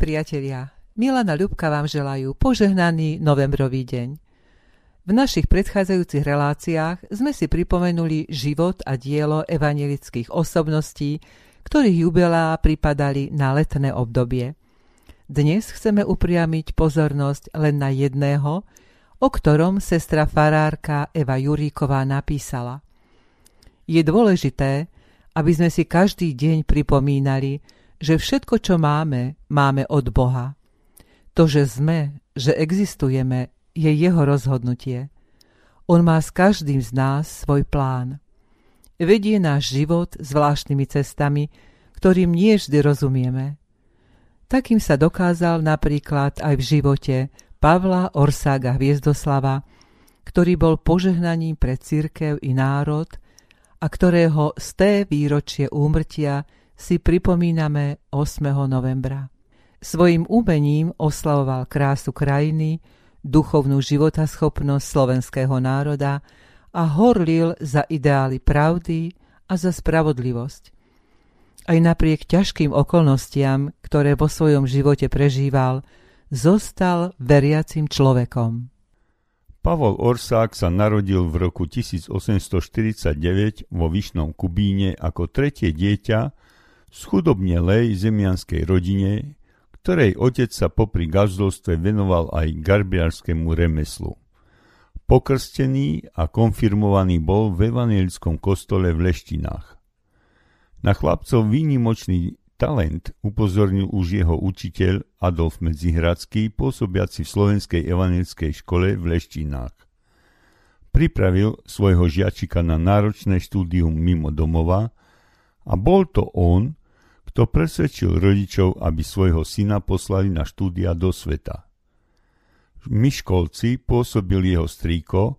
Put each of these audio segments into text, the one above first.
priatelia, Milana Ľubka vám želajú požehnaný novembrový deň. V našich predchádzajúcich reláciách sme si pripomenuli život a dielo evangelických osobností, ktorých jubilá pripadali na letné obdobie. Dnes chceme upriamiť pozornosť len na jedného, o ktorom sestra farárka Eva Juríková napísala. Je dôležité, aby sme si každý deň pripomínali, že všetko, čo máme, máme od Boha. To, že sme, že existujeme, je jeho rozhodnutie. On má s každým z nás svoj plán. Vedie náš život zvláštnymi cestami, ktorým nie vždy rozumieme. Takým sa dokázal napríklad aj v živote Pavla Orsága Hviezdoslava, ktorý bol požehnaním pre církev i národ a ktorého z té výročie úmrtia si pripomíname 8. novembra. Svojim umením oslavoval krásu krajiny, duchovnú životaschopnosť slovenského národa a horlil za ideály pravdy a za spravodlivosť. Aj napriek ťažkým okolnostiam, ktoré vo svojom živote prežíval, zostal veriacim človekom. Pavol Orsák sa narodil v roku 1849 vo Vyšnom Kubíne ako tretie dieťa z chudobnelej zemianskej rodine, ktorej otec sa popri gazdolstve venoval aj garbiarskému remeslu. Pokrstený a konfirmovaný bol v evangelickom kostole v Leštinách. Na chlapcov výnimočný talent upozornil už jeho učiteľ Adolf Medzihradský, pôsobiaci v Slovenskej evangelickej škole v Leštinách. Pripravil svojho žiačika na náročné štúdium mimo domova a bol to on, kto presvedčil rodičov, aby svojho syna poslali na štúdia do sveta. V Miškolci pôsobil jeho strýko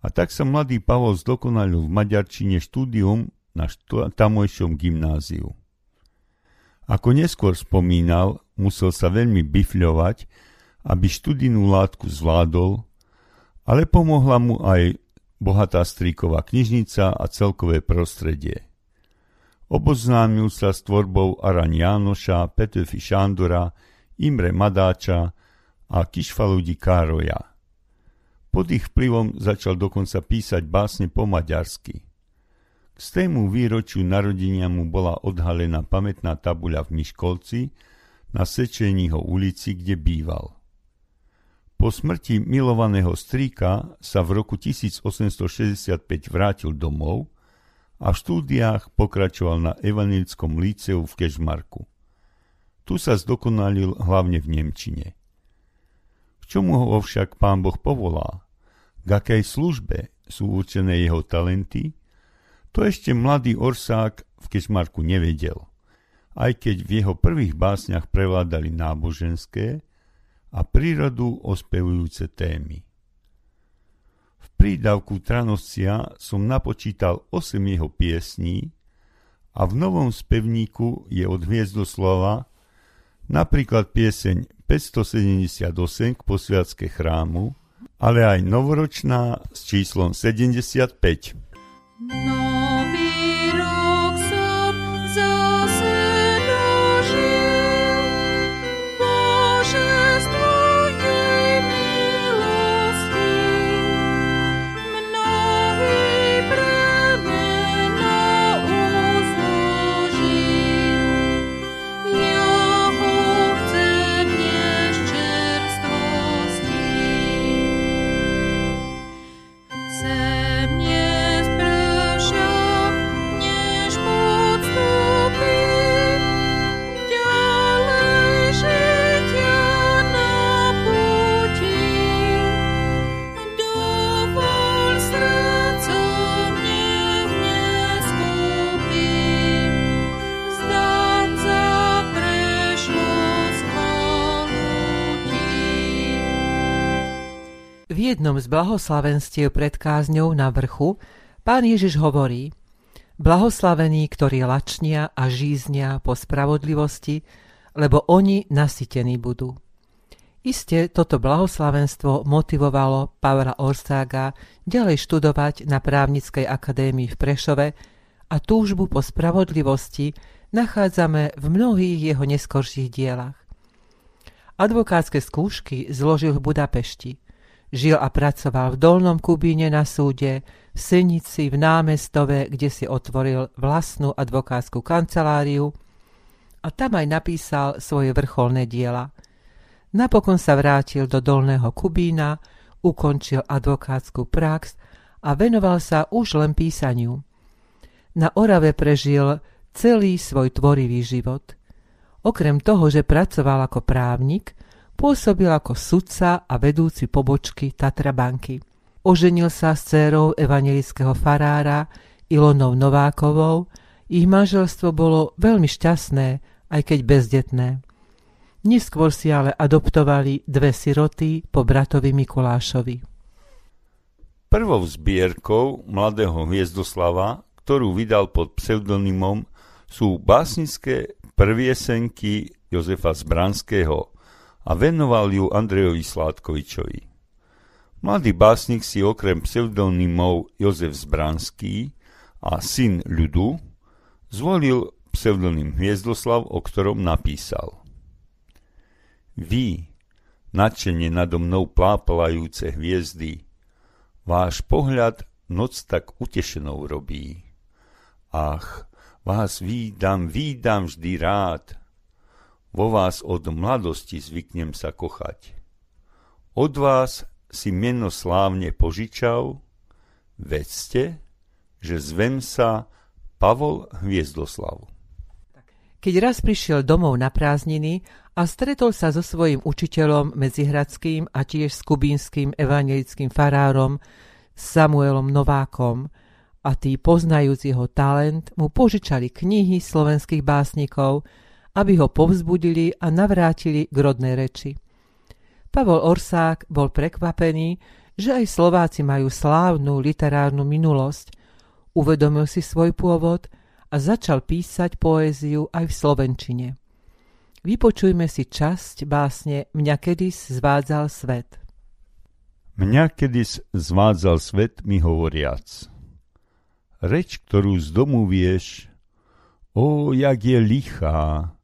a tak sa mladý Pavol zdokonalil v Maďarčine štúdium na št- tamojšom gymnáziu. Ako neskôr spomínal, musel sa veľmi bifľovať, aby študijnú látku zvládol, ale pomohla mu aj bohatá strýková knižnica a celkové prostredie. Oboznámil sa s tvorbou Aran Jánoša, Petefi Šándora, Imre Madáča a Kišfaludi Károja. Pod ich vplyvom začal dokonca písať básne po maďarsky. K stému výročiu narodenia mu bola odhalená pamätná tabuľa v Miškolci na Sečeního ulici, kde býval. Po smrti milovaného strýka sa v roku 1865 vrátil domov a v štúdiách pokračoval na Evangelickom líceu v Kežmarku. Tu sa zdokonalil hlavne v Nemčine. K čomu ho však pán Boh povolá? K akej službe sú určené jeho talenty? To ešte mladý Orsák v Kežmarku nevedel, aj keď v jeho prvých básniach prevládali náboženské a prírodu ospevujúce témy prídavku Tranoscia som napočítal 8 jeho piesní a v novom spevníku je od Hviezdoslova napríklad pieseň 578 k posviacke chrámu, ale aj novoročná s číslom 75. No. Z blahoslavenstiev pred kázňou na vrchu pán Ježiš hovorí Blahoslavení, ktorí lačnia a žíznia po spravodlivosti, lebo oni nasytení budú. Isté toto blahoslavenstvo motivovalo Pavla Orsága ďalej študovať na právnickej akadémii v Prešove a túžbu po spravodlivosti nachádzame v mnohých jeho neskorších dielach. Advokátske skúšky zložil v Budapešti. Žil a pracoval v Dolnom Kubíne na súde, v Senici, v námestove, kde si otvoril vlastnú advokátsku kanceláriu a tam aj napísal svoje vrcholné diela. Napokon sa vrátil do Dolného Kubína, ukončil advokátsku prax a venoval sa už len písaniu. Na Orave prežil celý svoj tvorivý život. Okrem toho, že pracoval ako právnik, pôsobil ako sudca a vedúci pobočky Tatra banky. Oženil sa s dcérou evangelického farára Ilonou Novákovou, ich manželstvo bolo veľmi šťastné, aj keď bezdetné. Neskôr si ale adoptovali dve siroty po bratovi Mikulášovi. Prvou zbierkou mladého Hviezdoslava, ktorú vydal pod pseudonymom, sú básnické prviesenky Jozefa Zbranského a venoval ju Andrejovi Sládkovičovi. Mladý básnik si okrem pseudonymov Jozef Zbranský a syn ľudu zvolil pseudonym Hviezdoslav, o ktorom napísal. Vy, nadšene nado mnou plápalajúce hviezdy, váš pohľad noc tak utešenou robí. Ach, Vás výdam, výdam vždy rád. Vo vás od mladosti zvyknem sa kochať. Od vás si meno slávne požičal, vedzte, že zvem sa Pavol Hviezdoslav. Keď raz prišiel domov na prázdniny a stretol sa so svojím učiteľom Medzihradským a tiež s kubínským evangelickým farárom Samuelom Novákom, a tí, poznajúc jeho talent, mu požičali knihy slovenských básnikov, aby ho povzbudili a navrátili k rodnej reči. Pavol Orsák bol prekvapený, že aj Slováci majú slávnu literárnu minulosť. Uvedomil si svoj pôvod a začal písať poéziu aj v slovenčine. Vypočujme si časť básne Mňa kedys zvádzal svet. Mňa kedys zvádzal svet mi hovoriac – reč, ktorú z domu vieš, o, jak je lichá,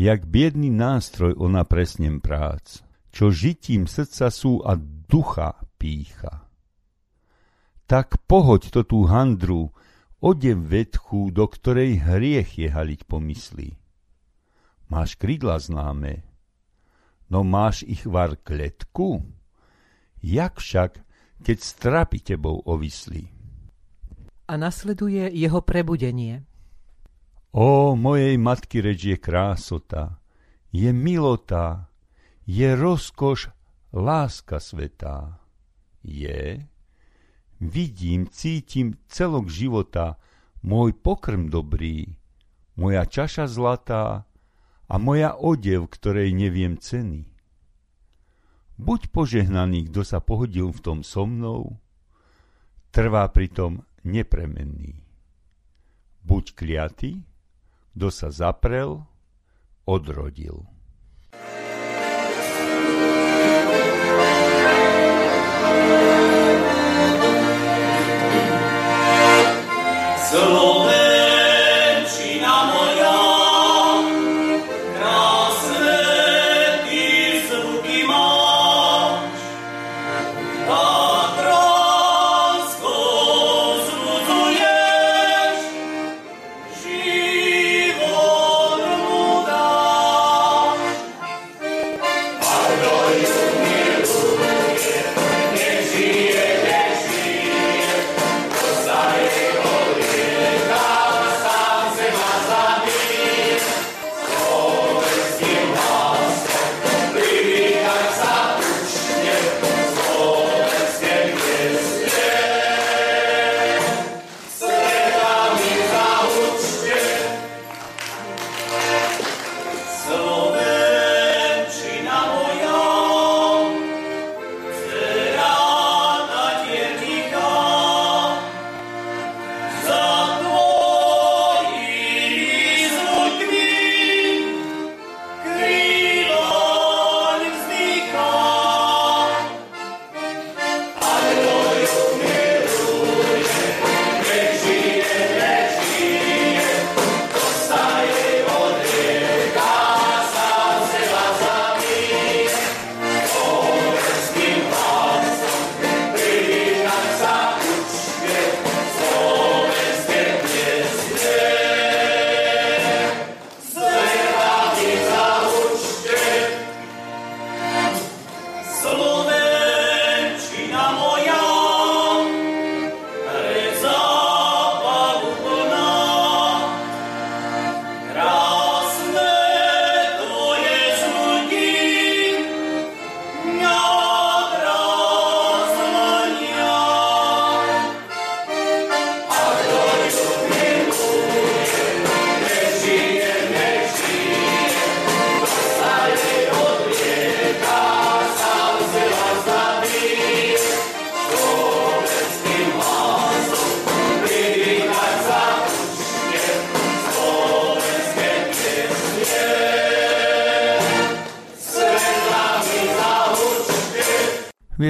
jak biedný nástroj ona presnem prác, čo žitím srdca sú a ducha pícha. Tak pohoď to tú handru, odev vedchu, do ktorej hriech je haliť pomyslí. Máš krídla známe, no máš ich var kletku? Jak však, keď strapy tebou ovislí? a nasleduje jeho prebudenie. O mojej matky reč je krásota, je milota, je rozkoš, láska svetá. Je, vidím, cítim celok života, môj pokrm dobrý, moja čaša zlatá a moja odev, ktorej neviem ceny. Buď požehnaný, kto sa pohodil v tom so mnou, trvá pritom nepremenný. Buď kliatý, kto sa zaprel, odrodil. Slovo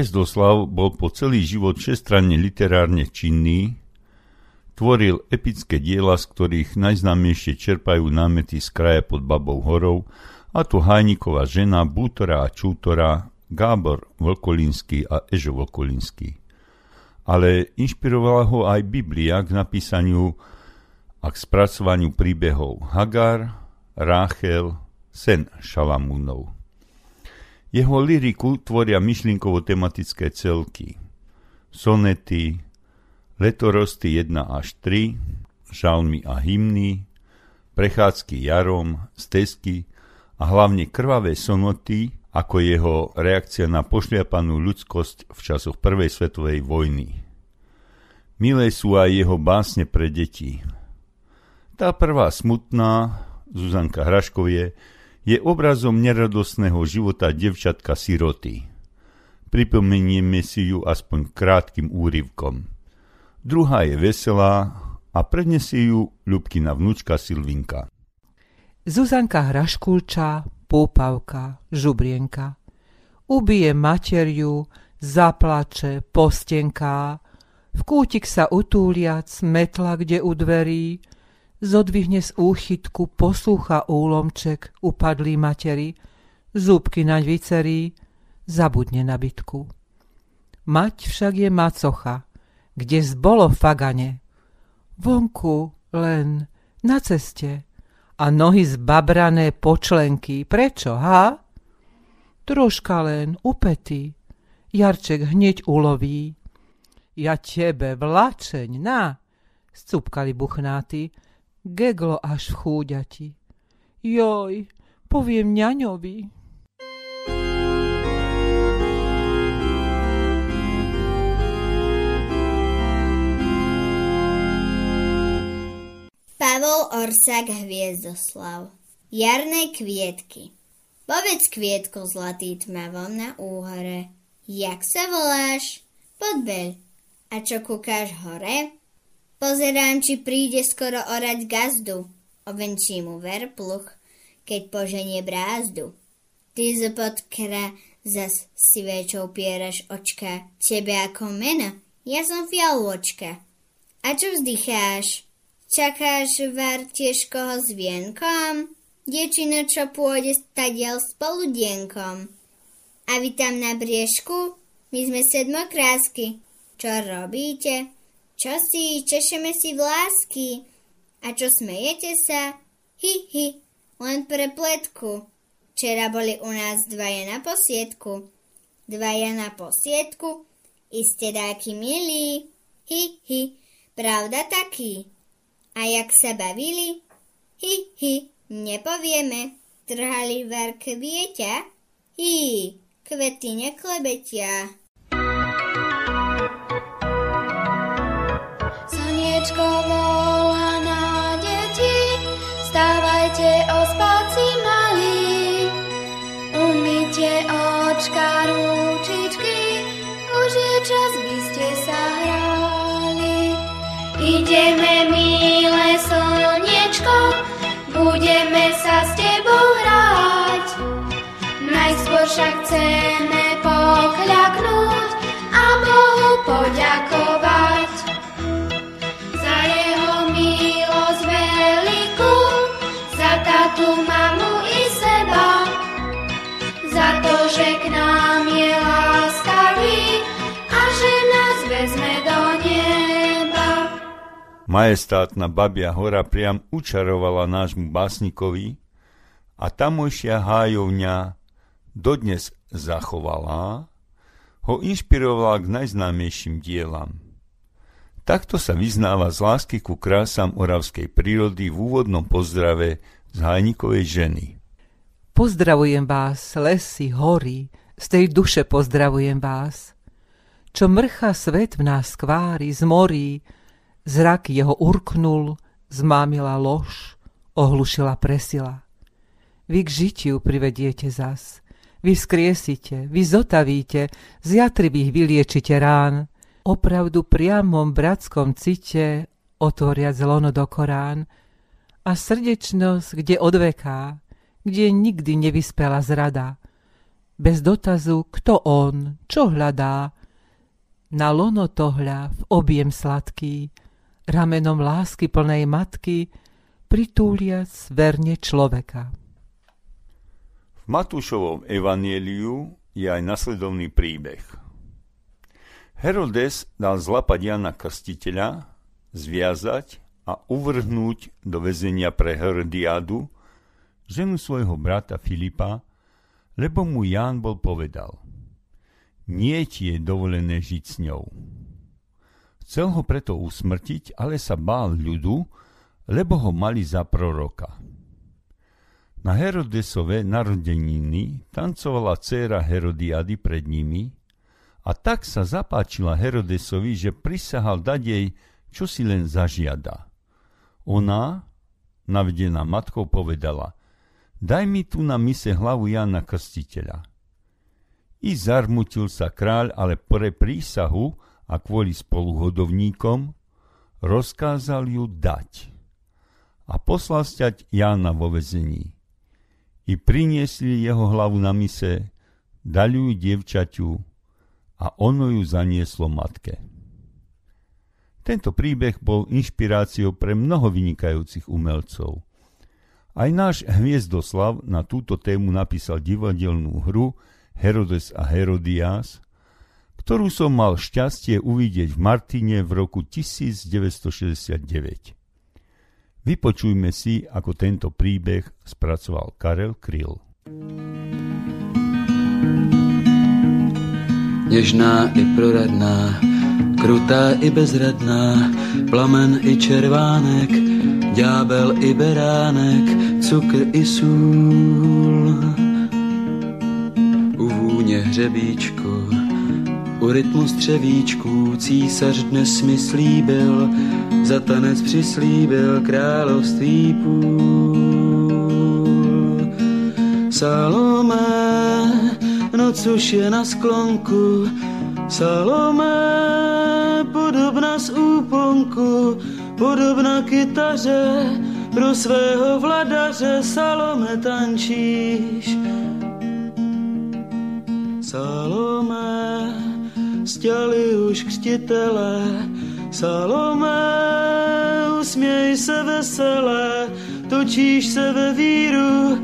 Hviezdoslav bol po celý život všestranne literárne činný, tvoril epické diela, z ktorých najznámejšie čerpajú námety z kraja pod Babou horou, a to Hajníková žena, Bútora a Čútora, Gábor Vlkolínsky a Ežo Vlkolínsky. Ale inšpirovala ho aj Biblia k napísaniu a k spracovaniu príbehov Hagar, Ráchel, sen Šalamúnov. Jeho liriku tvoria myšlienkovo-tematické celky. Sonety, letorosty 1 až 3, žalmy a hymny, prechádzky jarom, stezky a hlavne krvavé sonoty, ako jeho reakcia na pošliapanú ľudskosť v časoch Prvej svetovej vojny. Milé sú aj jeho básne pre deti. Tá prvá smutná, Zuzanka Hraškovie, je obrazom neradostného života devčatka siroty. Pripomenieme si ju aspoň krátkým úryvkom. Druhá je veselá a prednesie ju Ľubkina vnúčka Silvinka. Zuzanka Hraškulča, Púpavka, Žubrienka. Ubije materiu, zaplače, postenká, v kútik sa utúliac, metla kde u dverí, zodvihne z úchytku, poslúcha úlomček upadlý materi, zúbky naň vycerí, zabudne na bytku. Mať však je macocha, kde zbolo fagane. Vonku len, na ceste, a nohy zbabrané počlenky. Prečo, ha? Troška len, upety. Jarček hneď uloví. Ja tebe, vlačeň, na, scúpkali buchnáty, geglo až v chúďati. Joj, poviem ňaňovi. Pavol Orsak Hviezdoslav Jarné kvietky Povedz kvietko zlatý tmavom na úhore, jak sa voláš? Podbeľ. A čo kúkáš hore? Pozerám, či príde skoro orať gazdu. Ovenčí mu verpluch, keď poženie brázdu. Ty z kra zas si väčšou pieraš očka, tebe ako mena, ja som fialvočka. A čo vzdycháš? Čakáš var tiež koho s vienkom? Diečino, čo pôjde stadiel s poludienkom. A vy tam na briežku? My sme sedmokrásky. Čo robíte? Čo si, češeme si vlásky. A čo smejete sa? Hi, hi, len pre pletku. Včera boli u nás dvaja na posiedku. Dvaja na posiedku? Iste dáky milí. Hi, hi, pravda taký. A jak sa bavili? Hi, hi, nepovieme. Trhali ver kvieťa? Hi, kvety neklebetia. Slniečko volá na deti, stávajte ospáci malí. Umyte očka, ručičky, už je čas, by ste sa hrali. Ideme, milé slniečko, budeme sa s tebou hrať. Najskôr však chceme Majestátna Babia hora priam učarovala nášmu básnikovi a tamojšia hájovňa dodnes zachovala, ho inšpirovala k najznámejším dielam. Takto sa vyznáva z lásky ku krásam oravskej prírody v úvodnom pozdrave z Hajnikovej ženy. Pozdravujem vás, lesy, hory, z tej duše pozdravujem vás. Čo mrcha svet v nás kvári, z morí, zrak jeho urknul, zmámila lož, ohlušila presila. Vy k žitiu privediete zas, vy skriesite, vy zotavíte, z jatrivých vyliečite rán, opravdu priamom bratskom cite otvoriac lono do Korán, a srdečnosť, kde odveká, kde nikdy nevyspela zrada. bez dotazu, kto on, čo hľadá. Na lono tohľa v objem sladký, ramenom lásky plnej matky, pritúliac verne človeka. V Matúšovom evanieliu je aj nasledovný príbeh. Herodes dal zlapať Jana Krstiteľa, zviazať a uvrhnúť do väzenia pre Herodiádu, ženu svojho brata Filipa, lebo mu Ján bol povedal, nie je dovolené žiť s ňou. Chcel ho preto usmrtiť, ale sa bál ľudu, lebo ho mali za proroka. Na Herodesove narodeniny tancovala dcéra Herodiady pred nimi a tak sa zapáčila Herodesovi, že prisahal dať jej, čo si len zažiada. Ona, navedená matkou, povedala – daj mi tu na mise hlavu Jana Krstiteľa. I zarmutil sa kráľ, ale pre prísahu a kvôli spoluhodovníkom rozkázal ju dať a poslal sťať Jána vo vezení. I priniesli jeho hlavu na mise, dali ju dievčaťu a ono ju zanieslo matke. Tento príbeh bol inšpiráciou pre mnoho vynikajúcich umelcov – aj náš Hviezdoslav na túto tému napísal divadelnú hru Herodes a Herodias, ktorú som mal šťastie uvidieť v Martine v roku 1969. Vypočujme si, ako tento príbeh spracoval Karel Kryl. Nežná i proradná, krutá i bezradná, plamen i červánek, ďábel i beránek, cukr i sůl. U vůně hřebíčku, u rytmu střevíčků císař dnes mi slíbil, za tanec přislíbil království půl. Salome, noc už je na sklonku, Salome, podobna z úponku, podobna kytaře, pro svého vladaře Salome tančíš. Salome, stěli už křtitele, Salome, usměj se veselé, točíš se ve víru,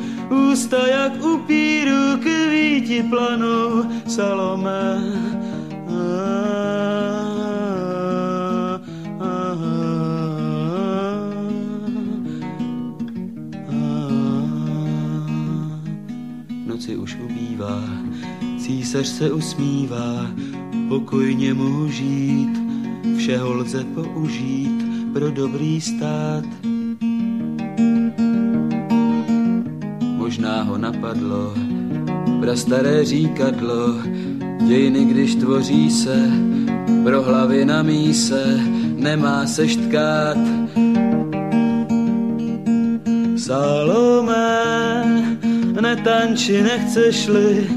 ústa jak upíru, kvíti planou, Salome. Noci už ubývá, císař se usmívá, pokojně mohu žít, všeho lze použít pro dobrý stát. Možná ho napadlo, prastaré říkadlo, dějiny, když tvoří se, pro hlavy na míse, nemá se štkát. Salome, netanči, nechceš-li,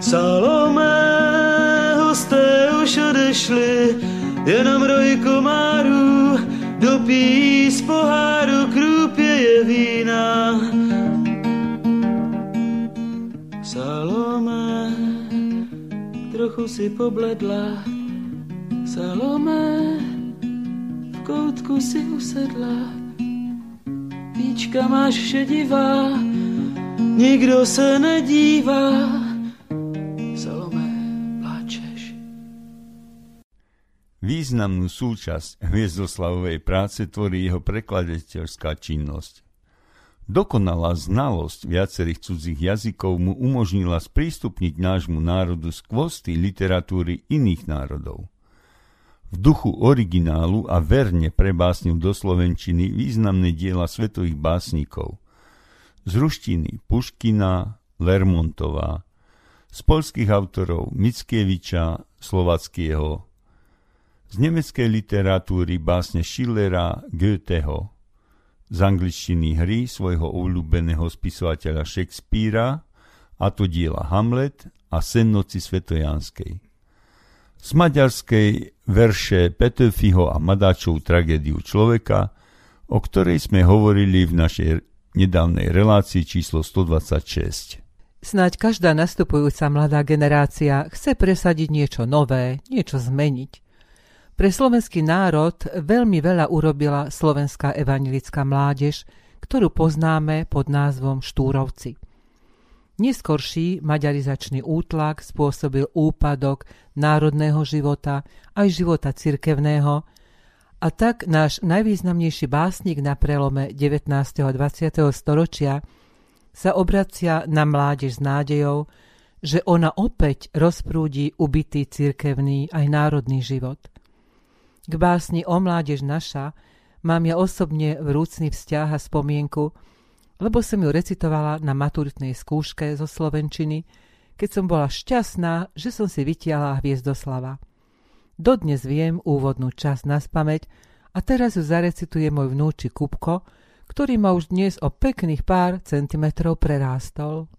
Salome, už odešli, jenom roj komárů, dopí z poháru, krůpě je vína. Salome, trochu si pobledla, Salome, v koutku si usedla, víčka máš šedivá, nikdo se nedívá. Významnú súčasť hviezdoslavovej práce tvorí jeho prekladateľská činnosť. Dokonalá znalosť viacerých cudzích jazykov mu umožnila sprístupniť nášmu národu skvosty literatúry iných národov. V duchu originálu a verne prebásnil do slovenčiny významné diela svetových básnikov – z ruštiny Puškina, Lermontová, z polských autorov Mickieviča, Slovackého, z nemeckej literatúry básne Schillera, Goetheho, z angličtiny hry svojho obľúbeného spisovateľa Shakespearea, a to diela Hamlet a Sen noci svetojanskej. Z maďarskej verše Petöfiho a Madáčov tragédiu človeka, o ktorej sme hovorili v našej nedávnej relácii číslo 126. Snáď každá nastupujúca mladá generácia chce presadiť niečo nové, niečo zmeniť. Pre slovenský národ veľmi veľa urobila slovenská evangelická mládež, ktorú poznáme pod názvom Štúrovci. Neskorší maďarizačný útlak spôsobil úpadok národného života aj života cirkevného a tak náš najvýznamnejší básnik na prelome 19. a 20. storočia sa obracia na mládež s nádejou, že ona opäť rozprúdi ubitý cirkevný aj národný život. K básni o mládež naša mám ja osobne vrúcný vzťah a spomienku, lebo som ju recitovala na maturitnej skúške zo Slovenčiny, keď som bola šťastná, že som si vytiala Hviezdoslava. Dodnes viem úvodnú časť na spameť a teraz ju zarecituje môj vnúči Kupko, ktorý ma už dnes o pekných pár centimetrov prerástol.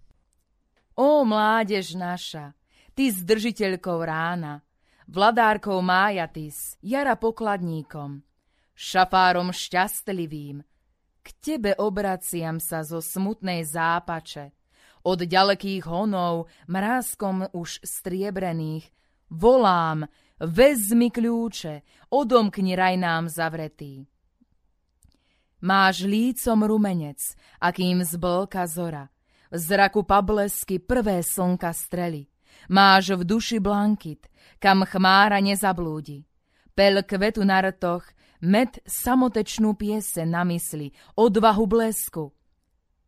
Ó, mládež naša, ty zdržiteľkou rána, vladárkou májatis, jara pokladníkom, šafárom šťastlivým, k tebe obraciam sa zo smutnej zápače, od ďalekých honov, mrázkom už striebrených, volám, vezmi kľúče, odomkni raj nám zavretý. Máš lícom rumenec, akým zblka zora, v zraku pablesky prvé slnka strely. Máš v duši blankit, kam chmára nezablúdi. Pel kvetu na rtoch, med samotečnú piese na mysli, odvahu blesku.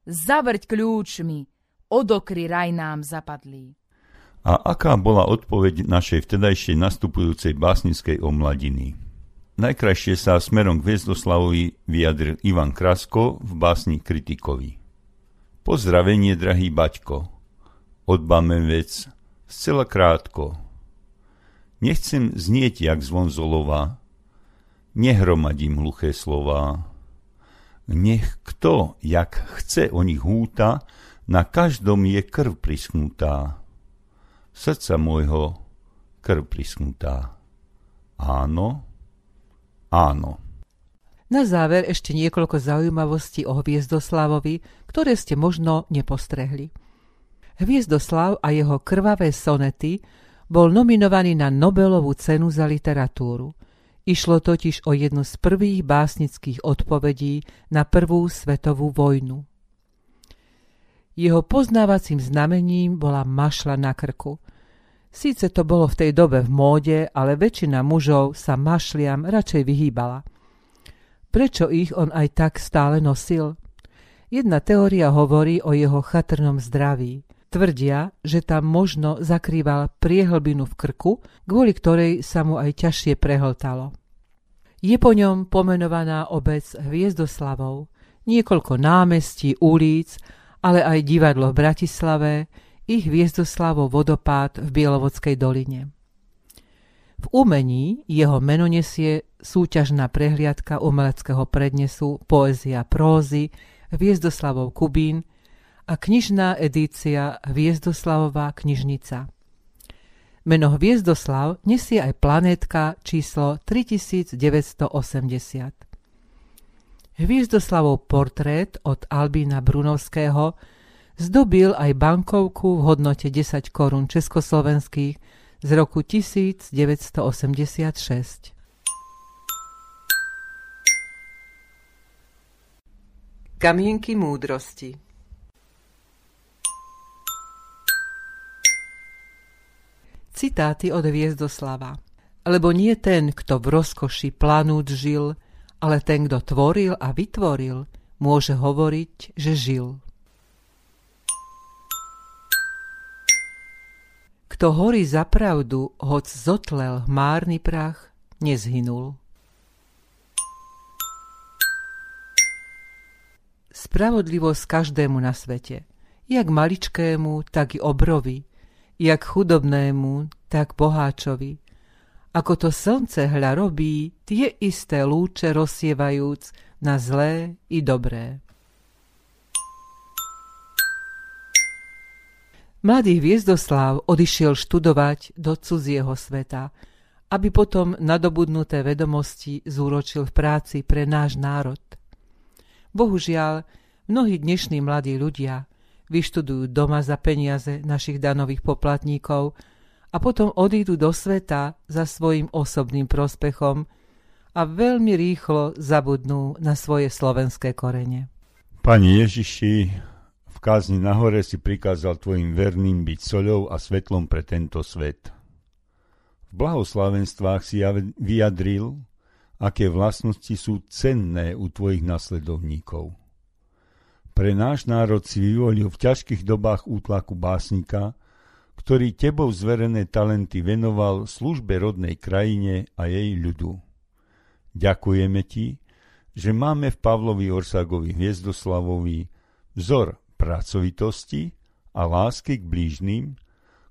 Zavrť kľúčmi, odokry raj nám zapadlí. A aká bola odpoveď našej vtedajšej nastupujúcej básnickej omladiny? Najkrajšie sa smerom k Viezdoslavovi vyjadril Ivan Krasko v básni Kritikovi. Pozdravenie, drahý Baťko. Odbame vec, zcela krátko. Nechcem znieť jak zvon zolova, nehromadím hluché slová. Nech kto, jak chce o nich húta, na každom je krv prisknutá. Srdca môjho krv prisknutá. Áno, áno. Na záver ešte niekoľko zaujímavostí o Hviezdoslavovi, ktoré ste možno nepostrehli. Hviezdoslav a jeho krvavé sonety bol nominovaný na Nobelovú cenu za literatúru – Išlo totiž o jednu z prvých básnických odpovedí na prvú svetovú vojnu. Jeho poznávacím znamením bola mašla na krku. Síce to bolo v tej dobe v móde, ale väčšina mužov sa mašliam radšej vyhýbala. Prečo ich on aj tak stále nosil? Jedna teória hovorí o jeho chatrnom zdraví. Tvrdia, že tam možno zakrýval priehlbinu v krku, kvôli ktorej sa mu aj ťažšie prehltalo. Je po ňom pomenovaná obec Hviezdoslavov, niekoľko námestí, ulic, ale aj divadlo v Bratislave i Hviezdoslavov vodopád v Bielovodskej doline. V umení jeho meno nesie súťažná prehliadka umeleckého prednesu Poézia prózy Hviezdoslavov Kubín a knižná edícia Hviezdoslavová knižnica. Meno Hviezdoslav nesie aj planétka číslo 3980. Hviezdoslavov portrét od Albína Brunovského zdobil aj bankovku v hodnote 10 korún československých z roku 1986. Kamienky múdrosti Citáty od Viezdoslava. Lebo nie ten, kto v rozkoši planúc žil, ale ten, kto tvoril a vytvoril, môže hovoriť, že žil. Kto horí za pravdu, hoc zotlel hmárny prach, nezhynul. Spravodlivosť každému na svete, jak maličkému, tak i obrovi, jak chudobnému, tak boháčovi. Ako to slnce hľa robí, tie isté lúče rozsievajúc na zlé i dobré. Mladý Hviezdoslav odišiel študovať do cudzieho sveta, aby potom nadobudnuté vedomosti zúročil v práci pre náš národ. Bohužiaľ, mnohí dnešní mladí ľudia vyštudujú doma za peniaze našich danových poplatníkov a potom odídu do sveta za svojim osobným prospechom a veľmi rýchlo zabudnú na svoje slovenské korene. Pani Ježiši, v kázni nahore si prikázal tvojim verným byť soľou a svetlom pre tento svet. V blahoslavenstvách si vyjadril, aké vlastnosti sú cenné u tvojich nasledovníkov. Pre náš národ si vyvolil v ťažkých dobách útlaku básnika, ktorý tebou zverené talenty venoval službe rodnej krajine a jej ľudu. Ďakujeme ti, že máme v Pavlovi Orsagovi Hviezdoslavovi vzor pracovitosti a lásky k blížnym,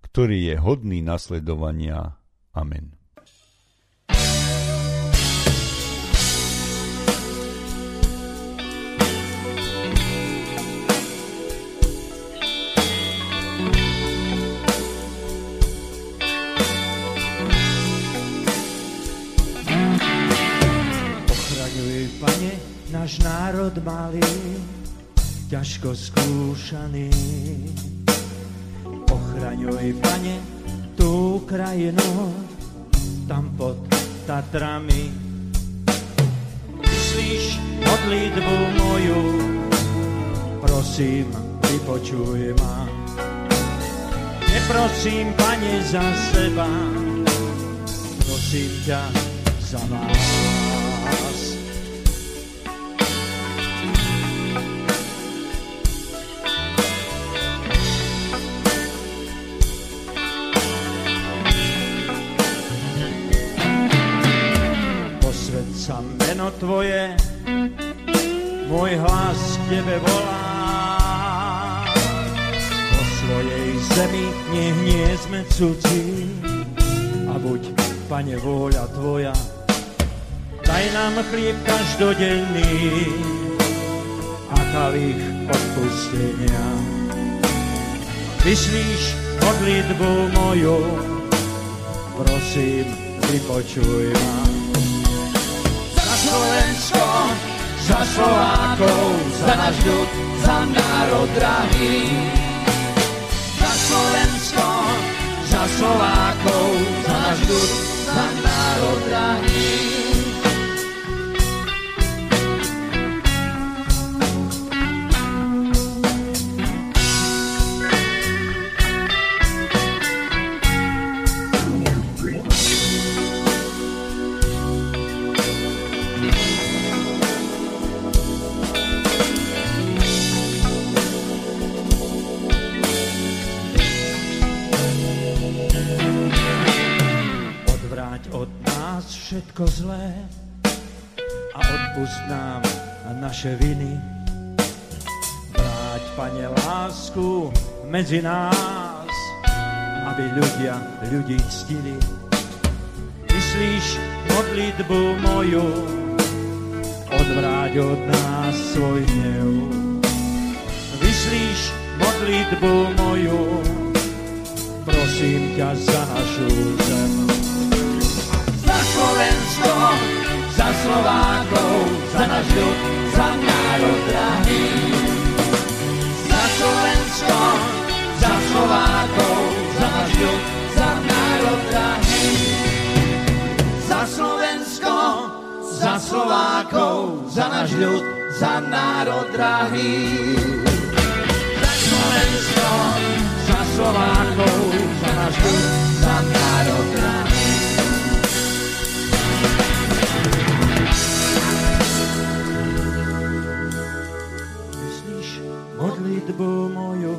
ktorý je hodný nasledovania Amen. Náš národ malý, ťažko skúšaný. Ochraňuj, Pane, tú krajinu, tam pod Tatrami. Myslíš modlitbu moju, prosím, vypočuj ma. Neprosím, pane, za seba, prosím ťa za vás. Tvoje, môj hlas Tebe volá. Po svojej zemi nech nie sme cudzí a buď, Pane, vôľa Tvoja. Daj nám chlieb každodenný a kalich odpustenia. Vyslíš modlitbu moju, prosím, vypočuj ma. Slovensko, za Slovákov, za náš ľud, za národ drahý. Za Slovensko, za Slovákov, za náš ľud, za národ drahý. Medzi nás, aby ľudia ľudí ctili. Myslíš modlitbu moju, odvráť od nás svoj hnev. Vyslíš modlitbu moju, prosím ťa za našu zem. Slovensko, za Slovákov, za náš ľud, za národ za náš ľud, za národ drahý. Za Slovensko, za Slovákov, za náš ľud, za národ drahý. modlitbu moju,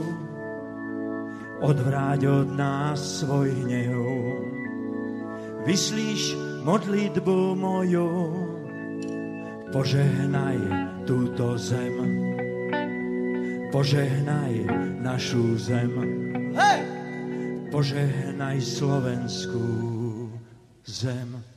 odvráť od nás svoj hnev. Vyslíš modlitbu moju, požehnaj túto zem. Požehnaj našu zem. Požehnaj slovenskú zem.